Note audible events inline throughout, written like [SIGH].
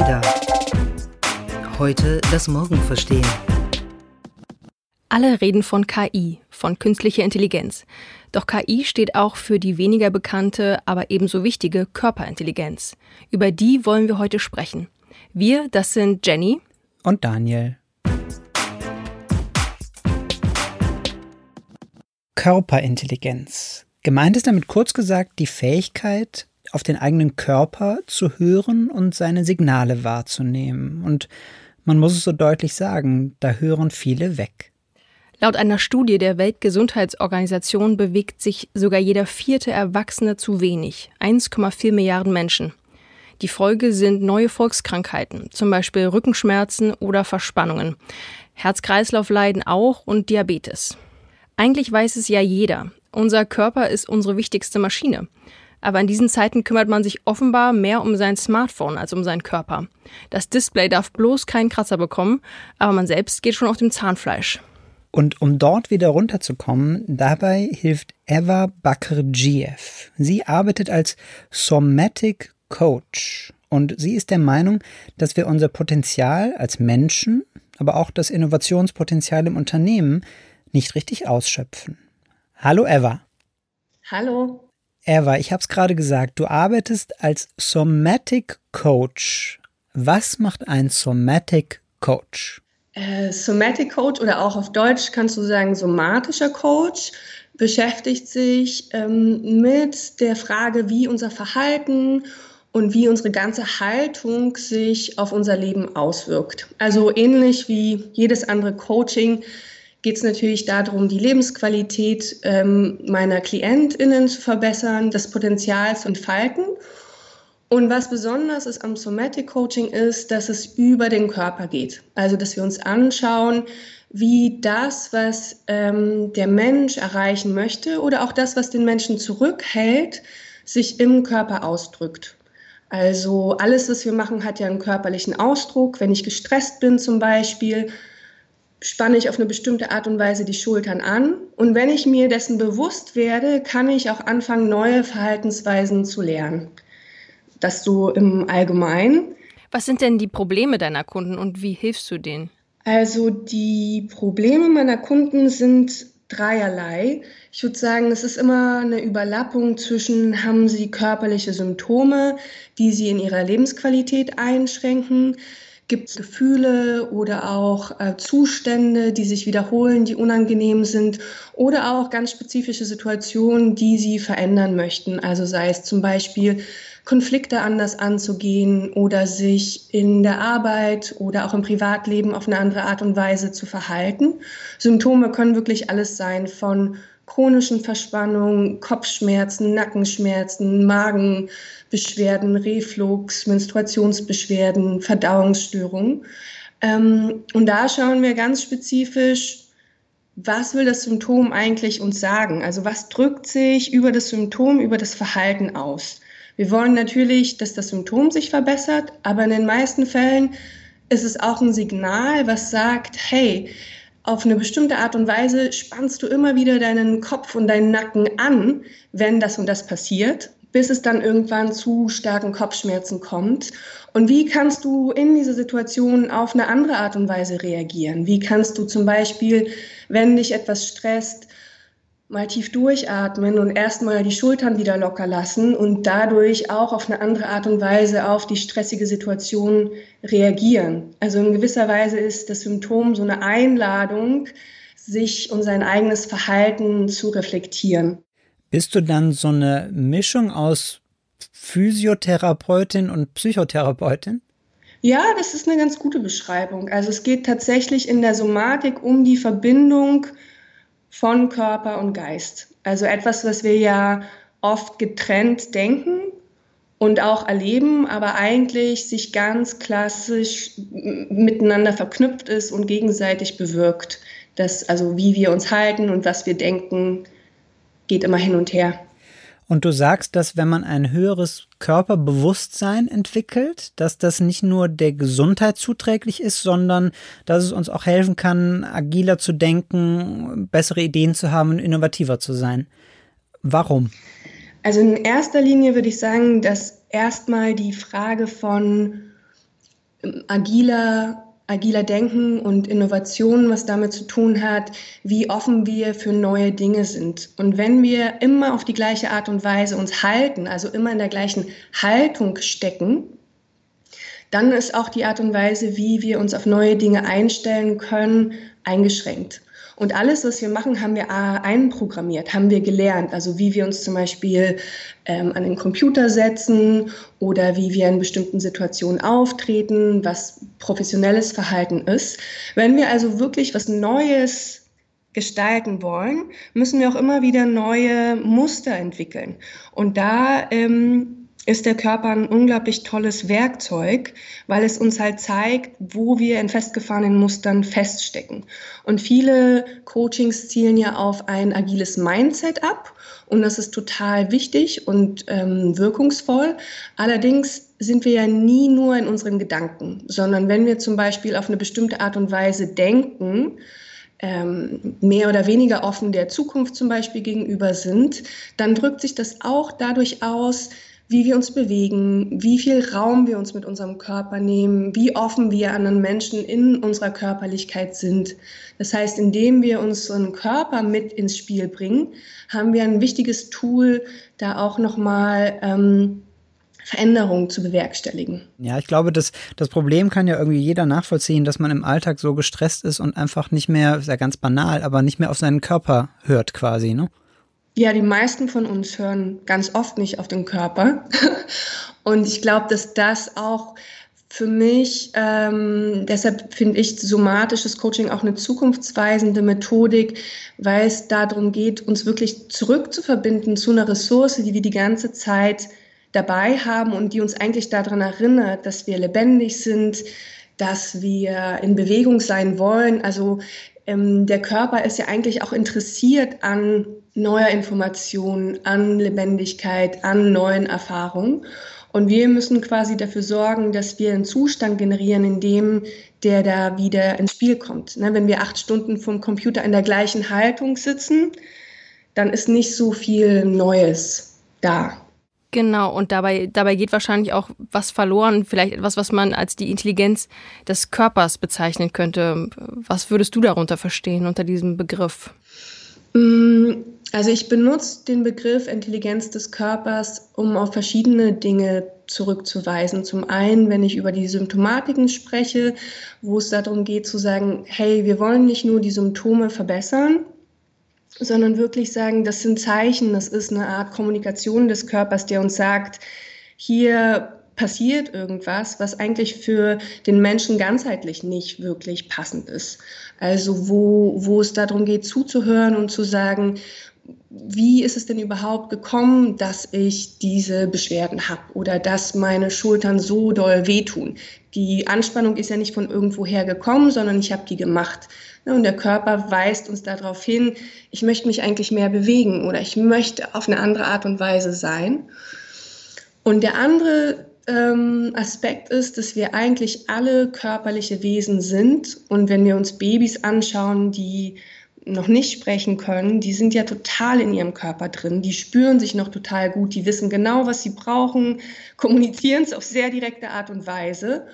Ada. Heute das Morgen verstehen. Alle reden von KI, von künstlicher Intelligenz. Doch KI steht auch für die weniger bekannte, aber ebenso wichtige Körperintelligenz. Über die wollen wir heute sprechen. Wir, das sind Jenny und Daniel. Körperintelligenz. Gemeint ist damit kurz gesagt die Fähigkeit, auf den eigenen Körper zu hören und seine Signale wahrzunehmen. Und man muss es so deutlich sagen, da hören viele weg. Laut einer Studie der Weltgesundheitsorganisation bewegt sich sogar jeder vierte Erwachsene zu wenig, 1,4 Milliarden Menschen. Die Folge sind neue Volkskrankheiten, zum Beispiel Rückenschmerzen oder Verspannungen. Herz-Kreislauf leiden auch und Diabetes. Eigentlich weiß es ja jeder. Unser Körper ist unsere wichtigste Maschine. Aber in diesen Zeiten kümmert man sich offenbar mehr um sein Smartphone als um seinen Körper. Das Display darf bloß keinen Kratzer bekommen, aber man selbst geht schon auf dem Zahnfleisch. Und um dort wieder runterzukommen, dabei hilft Eva Bakr-Giev. Sie arbeitet als Somatic Coach und sie ist der Meinung, dass wir unser Potenzial als Menschen, aber auch das Innovationspotenzial im Unternehmen nicht richtig ausschöpfen. Hallo Eva. Hallo. Eva, ich habe es gerade gesagt, du arbeitest als Somatic Coach. Was macht ein Somatic Coach? Äh, Somatic Coach oder auch auf Deutsch kannst du sagen somatischer Coach beschäftigt sich ähm, mit der Frage, wie unser Verhalten und wie unsere ganze Haltung sich auf unser Leben auswirkt. Also ähnlich wie jedes andere Coaching geht es natürlich darum, die Lebensqualität ähm, meiner KlientInnen zu verbessern, das Potenzial zu entfalten und was besonders ist am Somatic Coaching ist, dass es über den Körper geht. Also, dass wir uns anschauen, wie das, was ähm, der Mensch erreichen möchte oder auch das, was den Menschen zurückhält, sich im Körper ausdrückt. Also alles, was wir machen, hat ja einen körperlichen Ausdruck. Wenn ich gestresst bin zum Beispiel, spanne ich auf eine bestimmte Art und Weise die Schultern an. Und wenn ich mir dessen bewusst werde, kann ich auch anfangen, neue Verhaltensweisen zu lernen. Das so im Allgemeinen. Was sind denn die Probleme deiner Kunden und wie hilfst du denen? Also die Probleme meiner Kunden sind dreierlei. Ich würde sagen, es ist immer eine Überlappung zwischen, haben sie körperliche Symptome, die sie in ihrer Lebensqualität einschränken, Gibt es Gefühle oder auch äh, Zustände, die sich wiederholen, die unangenehm sind oder auch ganz spezifische Situationen, die Sie verändern möchten? Also sei es zum Beispiel Konflikte anders anzugehen oder sich in der Arbeit oder auch im Privatleben auf eine andere Art und Weise zu verhalten. Symptome können wirklich alles sein von chronischen Verspannungen, Kopfschmerzen, Nackenschmerzen, Magenbeschwerden, Reflux, Menstruationsbeschwerden, Verdauungsstörungen. Ähm, und da schauen wir ganz spezifisch, was will das Symptom eigentlich uns sagen? Also was drückt sich über das Symptom, über das Verhalten aus? Wir wollen natürlich, dass das Symptom sich verbessert, aber in den meisten Fällen ist es auch ein Signal, was sagt, hey, auf eine bestimmte Art und Weise spannst du immer wieder deinen Kopf und deinen Nacken an, wenn das und das passiert, bis es dann irgendwann zu starken Kopfschmerzen kommt. Und wie kannst du in dieser Situation auf eine andere Art und Weise reagieren? Wie kannst du zum Beispiel, wenn dich etwas stresst, mal tief durchatmen und erstmal die Schultern wieder locker lassen und dadurch auch auf eine andere Art und Weise auf die stressige Situation reagieren. Also in gewisser Weise ist das Symptom so eine Einladung, sich und sein eigenes Verhalten zu reflektieren. Bist du dann so eine Mischung aus Physiotherapeutin und Psychotherapeutin? Ja, das ist eine ganz gute Beschreibung. Also es geht tatsächlich in der Somatik um die Verbindung von Körper und Geist. Also etwas, was wir ja oft getrennt denken und auch erleben, aber eigentlich sich ganz klassisch miteinander verknüpft ist und gegenseitig bewirkt. Das, also wie wir uns halten und was wir denken, geht immer hin und her. Und du sagst, dass wenn man ein höheres Körperbewusstsein entwickelt, dass das nicht nur der Gesundheit zuträglich ist, sondern dass es uns auch helfen kann, agiler zu denken, bessere Ideen zu haben und innovativer zu sein. Warum? Also in erster Linie würde ich sagen, dass erstmal die Frage von agiler agiler Denken und Innovation, was damit zu tun hat, wie offen wir für neue Dinge sind. Und wenn wir immer auf die gleiche Art und Weise uns halten, also immer in der gleichen Haltung stecken, dann ist auch die Art und Weise, wie wir uns auf neue Dinge einstellen können, eingeschränkt. Und alles, was wir machen, haben wir einprogrammiert, haben wir gelernt. Also wie wir uns zum Beispiel ähm, an den Computer setzen oder wie wir in bestimmten Situationen auftreten, was professionelles Verhalten ist. Wenn wir also wirklich was Neues gestalten wollen, müssen wir auch immer wieder neue Muster entwickeln. Und da ähm, ist der Körper ein unglaublich tolles Werkzeug, weil es uns halt zeigt, wo wir in festgefahrenen Mustern feststecken. Und viele Coachings zielen ja auf ein agiles Mindset ab und das ist total wichtig und ähm, wirkungsvoll. Allerdings sind wir ja nie nur in unseren Gedanken, sondern wenn wir zum Beispiel auf eine bestimmte Art und Weise denken, ähm, mehr oder weniger offen der Zukunft zum Beispiel gegenüber sind, dann drückt sich das auch dadurch aus, wie wir uns bewegen, wie viel Raum wir uns mit unserem Körper nehmen, wie offen wir anderen Menschen in unserer Körperlichkeit sind. Das heißt, indem wir unseren Körper mit ins Spiel bringen, haben wir ein wichtiges Tool, da auch nochmal ähm, Veränderungen zu bewerkstelligen. Ja, ich glaube, das, das Problem kann ja irgendwie jeder nachvollziehen, dass man im Alltag so gestresst ist und einfach nicht mehr, ist ja ganz banal, aber nicht mehr auf seinen Körper hört quasi, ne? Ja, die meisten von uns hören ganz oft nicht auf den Körper. [LAUGHS] Und ich glaube, dass das auch für mich, ähm, deshalb finde ich somatisches Coaching auch eine zukunftsweisende Methodik, weil es darum geht, uns wirklich zurückzuverbinden zu einer Ressource, die wir die ganze Zeit dabei haben und die uns eigentlich daran erinnert, dass wir lebendig sind, dass wir in Bewegung sein wollen. Also ähm, der Körper ist ja eigentlich auch interessiert an neuer Information, an Lebendigkeit, an neuen Erfahrungen. Und wir müssen quasi dafür sorgen, dass wir einen Zustand generieren, in dem der da wieder ins Spiel kommt. Ne, wenn wir acht Stunden vom Computer in der gleichen Haltung sitzen, dann ist nicht so viel Neues da. Genau, und dabei, dabei geht wahrscheinlich auch was verloren, vielleicht etwas, was man als die Intelligenz des Körpers bezeichnen könnte. Was würdest du darunter verstehen, unter diesem Begriff? Mm, also ich benutze den Begriff Intelligenz des Körpers, um auf verschiedene Dinge zurückzuweisen. Zum einen, wenn ich über die Symptomatiken spreche, wo es darum geht zu sagen, hey, wir wollen nicht nur die Symptome verbessern, sondern wirklich sagen, das sind Zeichen, das ist eine Art Kommunikation des Körpers, der uns sagt, hier passiert irgendwas, was eigentlich für den Menschen ganzheitlich nicht wirklich passend ist. Also wo, wo es darum geht, zuzuhören und zu sagen, wie ist es denn überhaupt gekommen, dass ich diese Beschwerden habe oder dass meine Schultern so doll wehtun? Die Anspannung ist ja nicht von irgendwoher gekommen, sondern ich habe die gemacht. Und der Körper weist uns darauf hin, ich möchte mich eigentlich mehr bewegen oder ich möchte auf eine andere Art und Weise sein. Und der andere ähm, Aspekt ist, dass wir eigentlich alle körperliche Wesen sind. Und wenn wir uns Babys anschauen, die noch nicht sprechen können, die sind ja total in ihrem Körper drin, die spüren sich noch total gut, die wissen genau, was sie brauchen, [LAUGHS] kommunizieren es auf sehr direkte Art und Weise.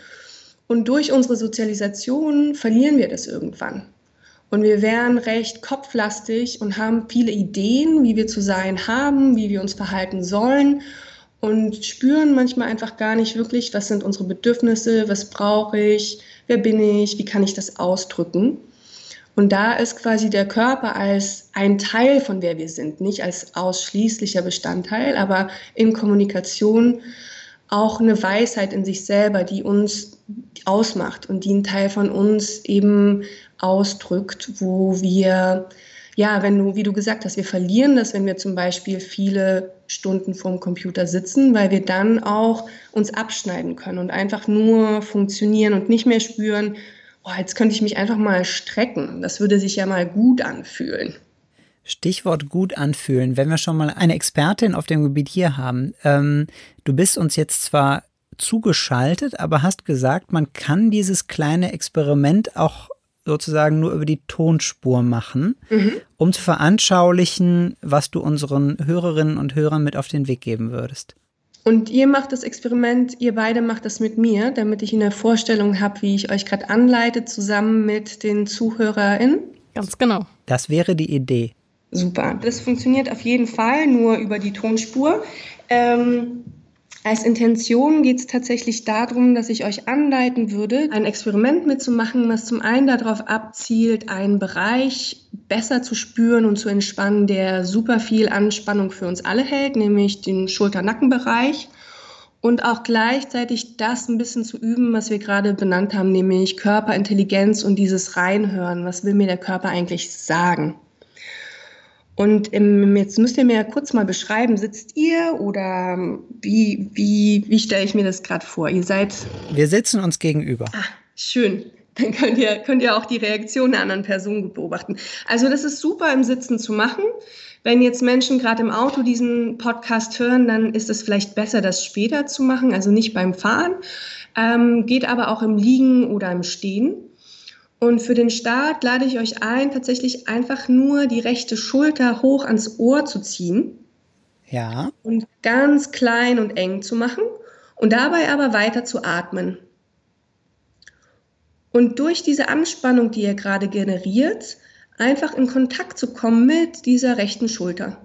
Und durch unsere Sozialisation verlieren wir das irgendwann. Und wir wären recht kopflastig und haben viele Ideen, wie wir zu sein haben, wie wir uns verhalten sollen und spüren manchmal einfach gar nicht wirklich, was sind unsere Bedürfnisse, was brauche ich, wer bin ich, wie kann ich das ausdrücken. Und da ist quasi der Körper als ein Teil von wer wir sind, nicht als ausschließlicher Bestandteil, aber in Kommunikation auch eine Weisheit in sich selber, die uns ausmacht und die ein Teil von uns eben ausdrückt, wo wir, ja, wenn du, wie du gesagt hast, wir verlieren das, wenn wir zum Beispiel viele Stunden vorm Computer sitzen, weil wir dann auch uns abschneiden können und einfach nur funktionieren und nicht mehr spüren, oh, jetzt könnte ich mich einfach mal strecken. Das würde sich ja mal gut anfühlen. Stichwort gut anfühlen. Wenn wir schon mal eine Expertin auf dem Gebiet hier haben, ähm, du bist uns jetzt zwar zugeschaltet, aber hast gesagt, man kann dieses kleine Experiment auch sozusagen nur über die Tonspur machen, mhm. um zu veranschaulichen, was du unseren Hörerinnen und Hörern mit auf den Weg geben würdest. Und ihr macht das Experiment, ihr beide macht das mit mir, damit ich eine Vorstellung habe, wie ich euch gerade anleite, zusammen mit den ZuhörerInnen. Ganz genau. Das wäre die Idee. Super. Das funktioniert auf jeden Fall nur über die Tonspur. Ähm, als Intention geht es tatsächlich darum, dass ich euch anleiten würde, ein Experiment mitzumachen, was zum einen darauf abzielt, einen Bereich besser zu spüren und zu entspannen, der super viel Anspannung für uns alle hält, nämlich den Schulter-Nackenbereich. Und auch gleichzeitig das ein bisschen zu üben, was wir gerade benannt haben, nämlich Körperintelligenz und dieses Reinhören. Was will mir der Körper eigentlich sagen? Und ähm, jetzt müsst ihr mir kurz mal beschreiben, sitzt ihr oder wie, wie, wie stelle ich mir das gerade vor? Ihr seid. Wir sitzen uns gegenüber. Ah, schön. Dann könnt ihr, könnt ihr auch die Reaktion der anderen Person beobachten. Also das ist super im Sitzen zu machen. Wenn jetzt Menschen gerade im Auto diesen Podcast hören, dann ist es vielleicht besser, das später zu machen, also nicht beim Fahren. Ähm, geht aber auch im Liegen oder im Stehen. Und für den Start lade ich euch ein, tatsächlich einfach nur die rechte Schulter hoch ans Ohr zu ziehen. Ja. Und ganz klein und eng zu machen und dabei aber weiter zu atmen. Und durch diese Anspannung, die ihr gerade generiert, einfach in Kontakt zu kommen mit dieser rechten Schulter.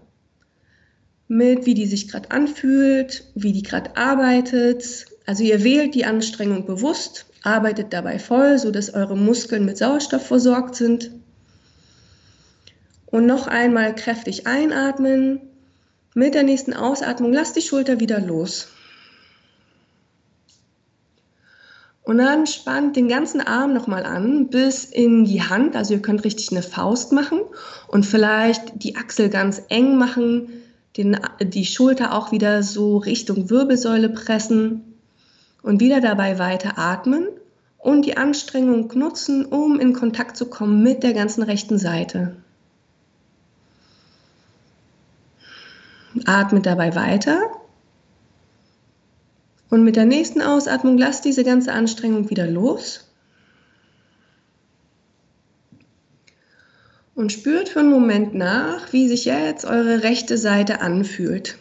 Mit wie die sich gerade anfühlt, wie die gerade arbeitet. Also ihr wählt die Anstrengung bewusst arbeitet dabei voll, sodass eure Muskeln mit Sauerstoff versorgt sind. Und noch einmal kräftig einatmen. Mit der nächsten Ausatmung lasst die Schulter wieder los. Und dann spannt den ganzen Arm nochmal an bis in die Hand. Also ihr könnt richtig eine Faust machen und vielleicht die Achsel ganz eng machen, den, die Schulter auch wieder so Richtung Wirbelsäule pressen und wieder dabei weiter atmen und die Anstrengung nutzen, um in Kontakt zu kommen mit der ganzen rechten Seite. Atme dabei weiter. Und mit der nächsten Ausatmung lasst diese ganze Anstrengung wieder los. Und spürt für einen Moment nach, wie sich jetzt eure rechte Seite anfühlt.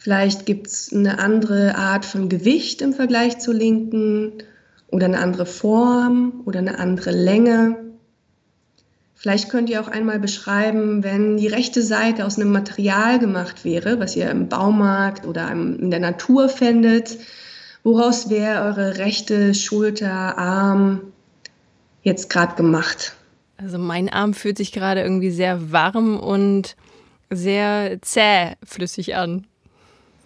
Vielleicht gibt es eine andere Art von Gewicht im Vergleich zur linken oder eine andere Form oder eine andere Länge. Vielleicht könnt ihr auch einmal beschreiben, wenn die rechte Seite aus einem Material gemacht wäre, was ihr im Baumarkt oder in der Natur fändet. Woraus wäre eure rechte Schulter, Arm jetzt gerade gemacht? Also mein Arm fühlt sich gerade irgendwie sehr warm und sehr zähflüssig an.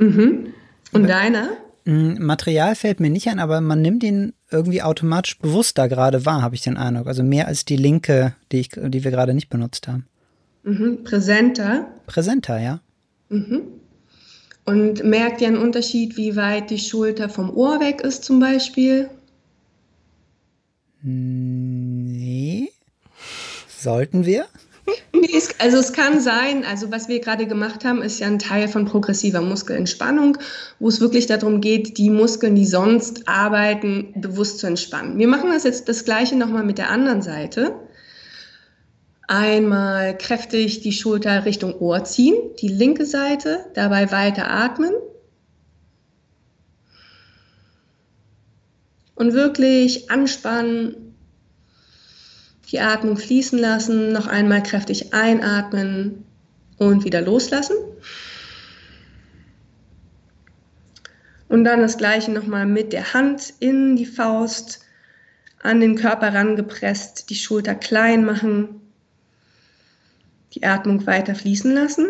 Mhm. Und deiner? Mm, Material fällt mir nicht ein, aber man nimmt ihn irgendwie automatisch bewusster gerade wahr, habe ich den Eindruck. Also mehr als die linke, die, ich, die wir gerade nicht benutzt haben. Mhm. Präsenter. Präsenter, ja. Mhm. Und merkt ihr einen Unterschied, wie weit die Schulter vom Ohr weg ist zum Beispiel? Nee. Sollten wir? Also es kann sein, also was wir gerade gemacht haben, ist ja ein Teil von progressiver Muskelentspannung, wo es wirklich darum geht, die Muskeln, die sonst arbeiten, bewusst zu entspannen. Wir machen das jetzt das gleiche nochmal mit der anderen Seite. Einmal kräftig die Schulter Richtung Ohr ziehen, die linke Seite, dabei weiter atmen. Und wirklich anspannen, die Atmung fließen lassen, noch einmal kräftig einatmen und wieder loslassen. Und dann das gleiche nochmal mit der Hand in die Faust, an den Körper rangepresst, die Schulter klein machen, die Atmung weiter fließen lassen.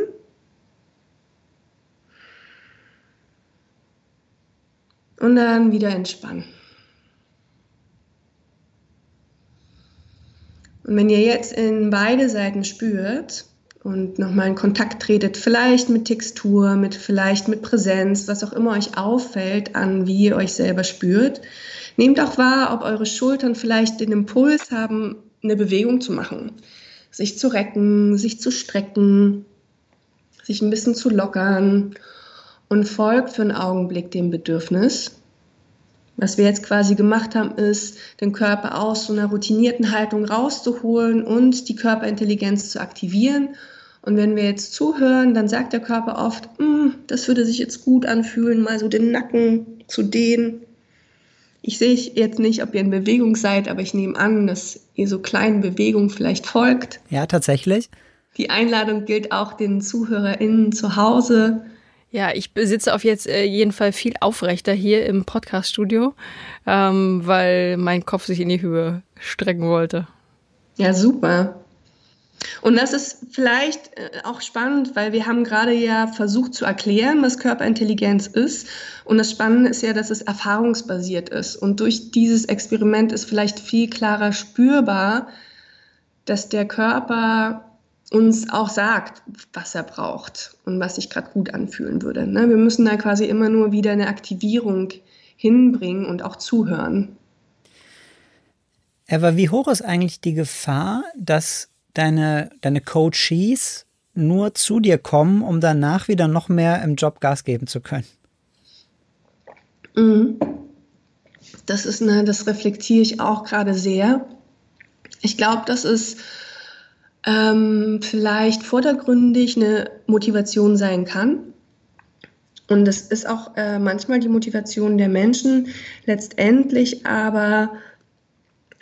Und dann wieder entspannen. Und wenn ihr jetzt in beide Seiten spürt und nochmal in Kontakt tretet, vielleicht mit Textur, mit vielleicht mit Präsenz, was auch immer euch auffällt an, wie ihr euch selber spürt, nehmt auch wahr, ob eure Schultern vielleicht den Impuls haben, eine Bewegung zu machen. Sich zu recken, sich zu strecken, sich ein bisschen zu lockern und folgt für einen Augenblick dem Bedürfnis was wir jetzt quasi gemacht haben, ist, den Körper aus so einer routinierten Haltung rauszuholen und die Körperintelligenz zu aktivieren Und wenn wir jetzt zuhören, dann sagt der Körper oft, hm, das würde sich jetzt gut anfühlen, mal so den Nacken zu dehnen. Ich sehe jetzt nicht, ob ihr in Bewegung seid, aber ich nehme an, dass ihr so kleinen Bewegungen vielleicht folgt. Ja, tatsächlich. Die Einladung gilt auch den ZuhörerInnen zu Hause. Ja, ich sitze auf jetzt äh, jeden Fall viel aufrechter hier im Podcast-Studio, ähm, weil mein Kopf sich in die Höhe strecken wollte. Ja, super. Und das ist vielleicht äh, auch spannend, weil wir haben gerade ja versucht zu erklären, was Körperintelligenz ist. Und das Spannende ist ja, dass es erfahrungsbasiert ist. Und durch dieses Experiment ist vielleicht viel klarer spürbar, dass der Körper uns auch sagt, was er braucht und was sich gerade gut anfühlen würde. Ne? Wir müssen da quasi immer nur wieder eine Aktivierung hinbringen und auch zuhören. Aber wie hoch ist eigentlich die Gefahr, dass deine, deine Coaches nur zu dir kommen, um danach wieder noch mehr im Job Gas geben zu können? Mhm. Das ist eine, das reflektiere ich auch gerade sehr. Ich glaube, das ist ähm, vielleicht vordergründig eine Motivation sein kann. Und es ist auch äh, manchmal die Motivation der Menschen. Letztendlich aber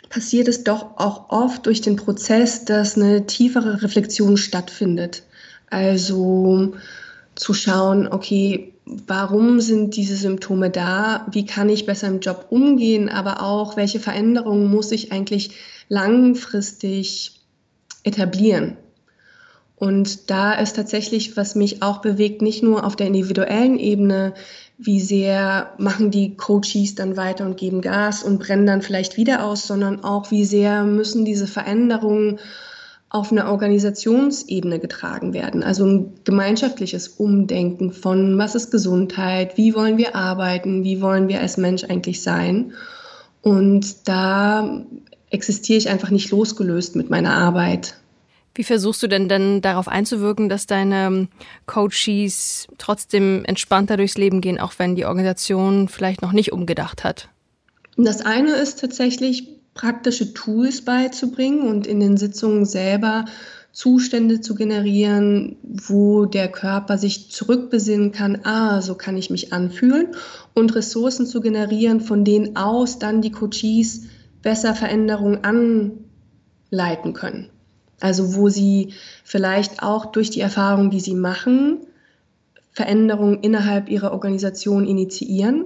passiert es doch auch oft durch den Prozess, dass eine tiefere Reflexion stattfindet. Also zu schauen, okay, warum sind diese Symptome da? Wie kann ich besser im Job umgehen? Aber auch, welche Veränderungen muss ich eigentlich langfristig etablieren? Und da ist tatsächlich, was mich auch bewegt, nicht nur auf der individuellen Ebene, wie sehr machen die Coaches dann weiter und geben Gas und brennen dann vielleicht wieder aus, sondern auch, wie sehr müssen diese Veränderungen auf einer Organisationsebene getragen werden. Also ein gemeinschaftliches Umdenken von, was ist Gesundheit, wie wollen wir arbeiten, wie wollen wir als Mensch eigentlich sein. Und da existiere ich einfach nicht losgelöst mit meiner Arbeit. Wie versuchst du denn dann darauf einzuwirken, dass deine ähm, Coaches trotzdem entspannter durchs Leben gehen, auch wenn die Organisation vielleicht noch nicht umgedacht hat? Das eine ist tatsächlich praktische Tools beizubringen und in den Sitzungen selber Zustände zu generieren, wo der Körper sich zurückbesinnen kann, ah, so kann ich mich anfühlen und Ressourcen zu generieren, von denen aus dann die Coaches besser Veränderungen anleiten können. Also wo sie vielleicht auch durch die Erfahrung, die sie machen, Veränderungen innerhalb ihrer Organisation initiieren.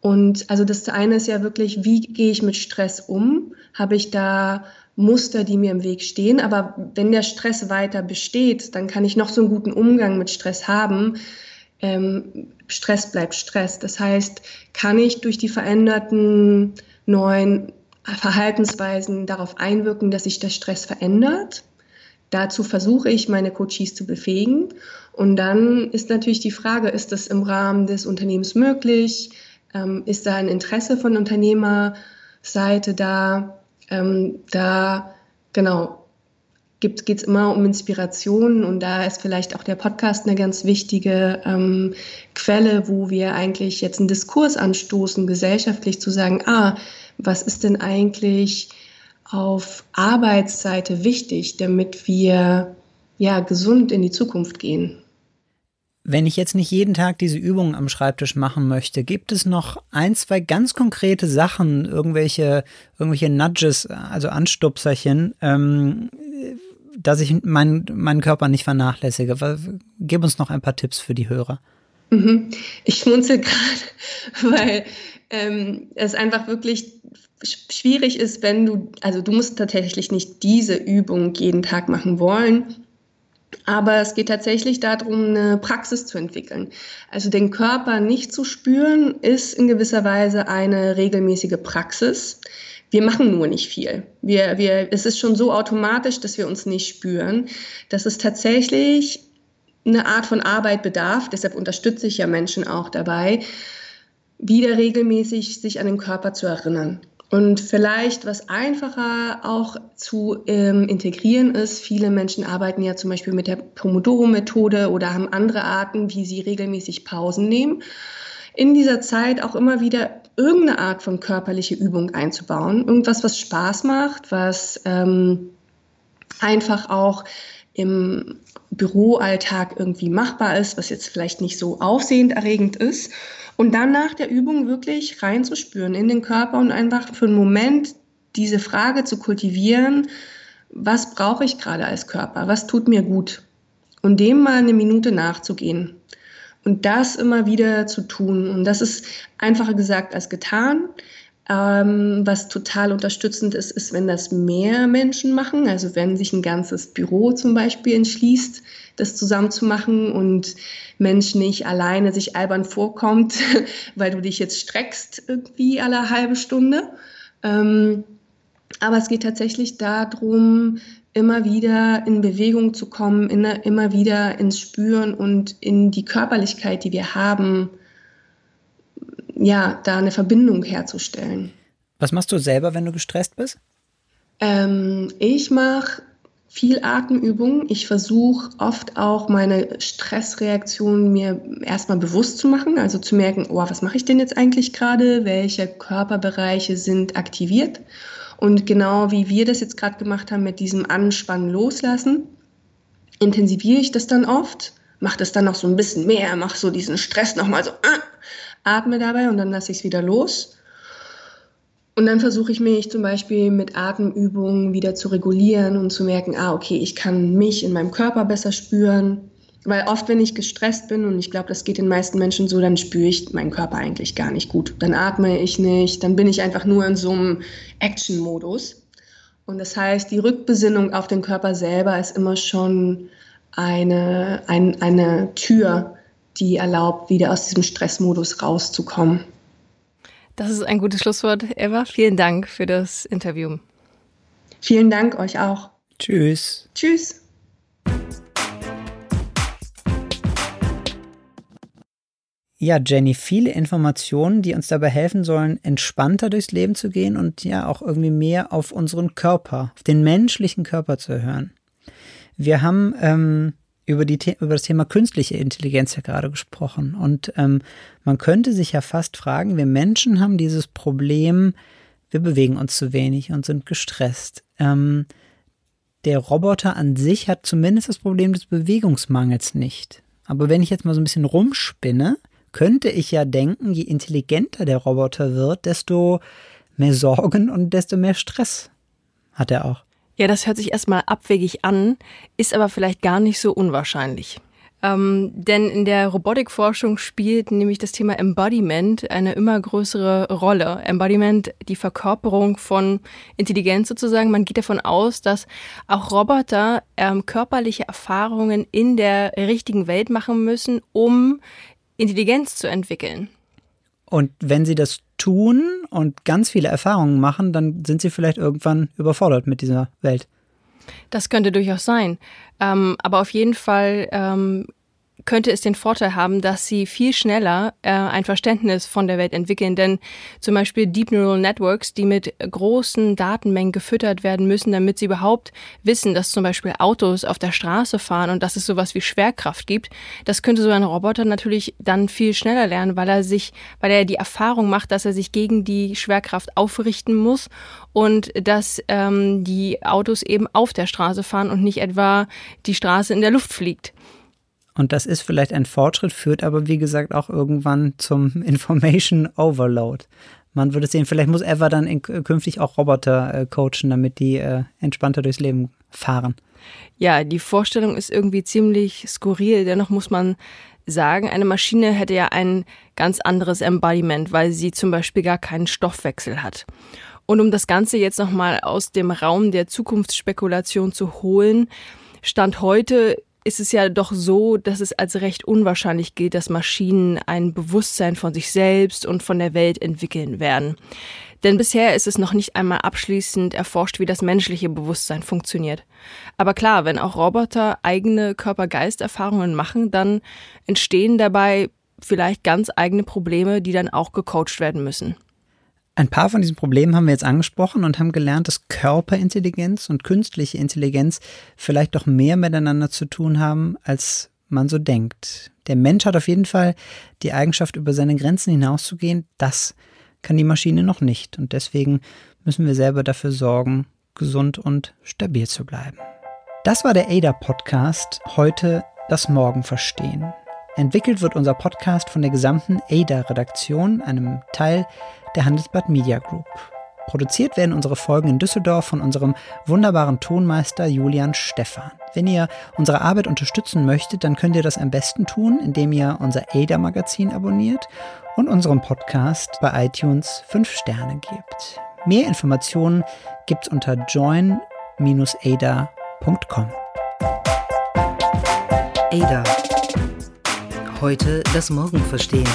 Und also das eine ist ja wirklich, wie gehe ich mit Stress um? Habe ich da Muster, die mir im Weg stehen? Aber wenn der Stress weiter besteht, dann kann ich noch so einen guten Umgang mit Stress haben. Ähm, Stress bleibt Stress. Das heißt, kann ich durch die veränderten neuen Verhaltensweisen darauf einwirken, dass sich der Stress verändert? Dazu versuche ich, meine Coaches zu befähigen. Und dann ist natürlich die Frage, ist das im Rahmen des Unternehmens möglich? Ähm, ist da ein Interesse von Unternehmerseite da? Ähm, da, genau, geht es immer um Inspiration und da ist vielleicht auch der Podcast eine ganz wichtige ähm, Quelle, wo wir eigentlich jetzt einen Diskurs anstoßen, gesellschaftlich zu sagen, ah, was ist denn eigentlich auf Arbeitsseite wichtig, damit wir ja gesund in die Zukunft gehen? Wenn ich jetzt nicht jeden Tag diese Übungen am Schreibtisch machen möchte, gibt es noch ein, zwei ganz konkrete Sachen, irgendwelche, irgendwelche Nudges, also Anstupserchen, ähm, dass ich meinen, meinen Körper nicht vernachlässige? Gib uns noch ein paar Tipps für die Hörer. Mhm. Ich schmunzel [LAUGHS] gerade, weil ähm, es einfach wirklich schwierig ist, wenn du, also du musst tatsächlich nicht diese Übung jeden Tag machen wollen, aber es geht tatsächlich darum, eine Praxis zu entwickeln. Also den Körper nicht zu spüren, ist in gewisser Weise eine regelmäßige Praxis. Wir machen nur nicht viel. Wir, wir, es ist schon so automatisch, dass wir uns nicht spüren, dass es tatsächlich eine Art von Arbeit bedarf. Deshalb unterstütze ich ja Menschen auch dabei, wieder regelmäßig sich an den Körper zu erinnern. Und vielleicht, was einfacher auch zu ähm, integrieren ist, viele Menschen arbeiten ja zum Beispiel mit der Pomodoro-Methode oder haben andere Arten, wie sie regelmäßig Pausen nehmen. In dieser Zeit auch immer wieder irgendeine Art von körperliche Übung einzubauen. Irgendwas, was Spaß macht, was ähm, einfach auch im Büroalltag irgendwie machbar ist, was jetzt vielleicht nicht so aufsehenderregend ist. Und dann nach der Übung wirklich reinzuspüren in den Körper und einfach für einen Moment diese Frage zu kultivieren, was brauche ich gerade als Körper, was tut mir gut und dem mal eine Minute nachzugehen und das immer wieder zu tun. Und das ist einfacher gesagt als getan. Ähm, was total unterstützend ist, ist, wenn das mehr Menschen machen. Also wenn sich ein ganzes Büro zum Beispiel entschließt, das zusammen zu machen und Mensch nicht alleine sich albern vorkommt, [LAUGHS] weil du dich jetzt streckst irgendwie alle halbe Stunde. Ähm, aber es geht tatsächlich darum, immer wieder in Bewegung zu kommen, in, immer wieder ins Spüren und in die Körperlichkeit, die wir haben, ja, da eine Verbindung herzustellen. Was machst du selber, wenn du gestresst bist? Ähm, ich mache viel Atemübung. Ich versuche oft auch meine Stressreaktion mir erstmal bewusst zu machen, also zu merken, oh, was mache ich denn jetzt eigentlich gerade? Welche Körperbereiche sind aktiviert? Und genau wie wir das jetzt gerade gemacht haben mit diesem Anspannen loslassen, intensiviere ich das dann oft, mache das dann noch so ein bisschen mehr, mache so diesen Stress nochmal so, äh, atme dabei und dann lasse ich es wieder los. Und dann versuche ich mich zum Beispiel mit Atemübungen wieder zu regulieren und zu merken, ah, okay, ich kann mich in meinem Körper besser spüren. Weil oft, wenn ich gestresst bin, und ich glaube, das geht den meisten Menschen so, dann spüre ich meinen Körper eigentlich gar nicht gut. Dann atme ich nicht, dann bin ich einfach nur in so einem Action-Modus. Und das heißt, die Rückbesinnung auf den Körper selber ist immer schon eine, ein, eine Tür, die erlaubt, wieder aus diesem Stressmodus rauszukommen. Das ist ein gutes Schlusswort, Eva. Vielen Dank für das Interview. Vielen Dank euch auch. Tschüss. Tschüss. Ja, Jenny, viele Informationen, die uns dabei helfen sollen, entspannter durchs Leben zu gehen und ja auch irgendwie mehr auf unseren Körper, auf den menschlichen Körper zu hören. Wir haben ähm, über, die, über das Thema künstliche Intelligenz ja gerade gesprochen und ähm, man könnte sich ja fast fragen, wir Menschen haben dieses Problem, wir bewegen uns zu wenig und sind gestresst. Ähm, der Roboter an sich hat zumindest das Problem des Bewegungsmangels nicht. Aber wenn ich jetzt mal so ein bisschen rumspinne, könnte ich ja denken, je intelligenter der Roboter wird, desto mehr Sorgen und desto mehr Stress hat er auch. Ja, das hört sich erstmal abwegig an, ist aber vielleicht gar nicht so unwahrscheinlich. Ähm, denn in der Robotikforschung spielt nämlich das Thema Embodiment eine immer größere Rolle. Embodiment, die Verkörperung von Intelligenz sozusagen. Man geht davon aus, dass auch Roboter ähm, körperliche Erfahrungen in der richtigen Welt machen müssen, um Intelligenz zu entwickeln. Und wenn sie das tun und ganz viele Erfahrungen machen, dann sind sie vielleicht irgendwann überfordert mit dieser Welt. Das könnte durchaus sein. Ähm, aber auf jeden Fall ähm, könnte es den Vorteil haben, dass sie viel schneller äh, ein Verständnis von der Welt entwickeln. Denn zum Beispiel Deep Neural Networks, die mit großen Datenmengen gefüttert werden müssen, damit sie überhaupt wissen, dass zum Beispiel Autos auf der Straße fahren und dass es sowas wie Schwerkraft gibt, das könnte so ein Roboter natürlich dann viel schneller lernen, weil er sich, weil er die Erfahrung macht, dass er sich gegen die Schwerkraft aufrichten muss und dass ähm, die Autos eben auf der Straße fahren und nicht etwa die Straße in der Luft fliegt. Und das ist vielleicht ein Fortschritt, führt aber wie gesagt auch irgendwann zum [LAUGHS] Information Overload. Man würde sehen, vielleicht muss Eva dann in, künftig auch Roboter äh, coachen, damit die äh, entspannter durchs Leben fahren. Ja, die Vorstellung ist irgendwie ziemlich skurril. Dennoch muss man sagen, eine Maschine hätte ja ein ganz anderes Embodiment, weil sie zum Beispiel gar keinen Stoffwechsel hat. Und um das Ganze jetzt nochmal aus dem Raum der Zukunftsspekulation zu holen, Stand heute ist es ja doch so, dass es als recht unwahrscheinlich gilt, dass Maschinen ein Bewusstsein von sich selbst und von der Welt entwickeln werden. Denn bisher ist es noch nicht einmal abschließend erforscht, wie das menschliche Bewusstsein funktioniert. Aber klar, wenn auch Roboter eigene Körper-Geist-Erfahrungen machen, dann entstehen dabei vielleicht ganz eigene Probleme, die dann auch gecoacht werden müssen. Ein paar von diesen Problemen haben wir jetzt angesprochen und haben gelernt, dass Körperintelligenz und künstliche Intelligenz vielleicht doch mehr miteinander zu tun haben, als man so denkt. Der Mensch hat auf jeden Fall die Eigenschaft, über seine Grenzen hinauszugehen. Das kann die Maschine noch nicht. Und deswegen müssen wir selber dafür sorgen, gesund und stabil zu bleiben. Das war der ADA-Podcast. Heute das Morgen verstehen. Entwickelt wird unser Podcast von der gesamten ADA-Redaktion, einem Teil der Handelsblatt Media Group. Produziert werden unsere Folgen in Düsseldorf von unserem wunderbaren Tonmeister Julian Stephan. Wenn ihr unsere Arbeit unterstützen möchtet, dann könnt ihr das am besten tun, indem ihr unser ADA-Magazin abonniert und unserem Podcast bei iTunes 5 Sterne gebt. Mehr Informationen gibt's unter join-ada.com. Ada. Heute das Morgen verstehen.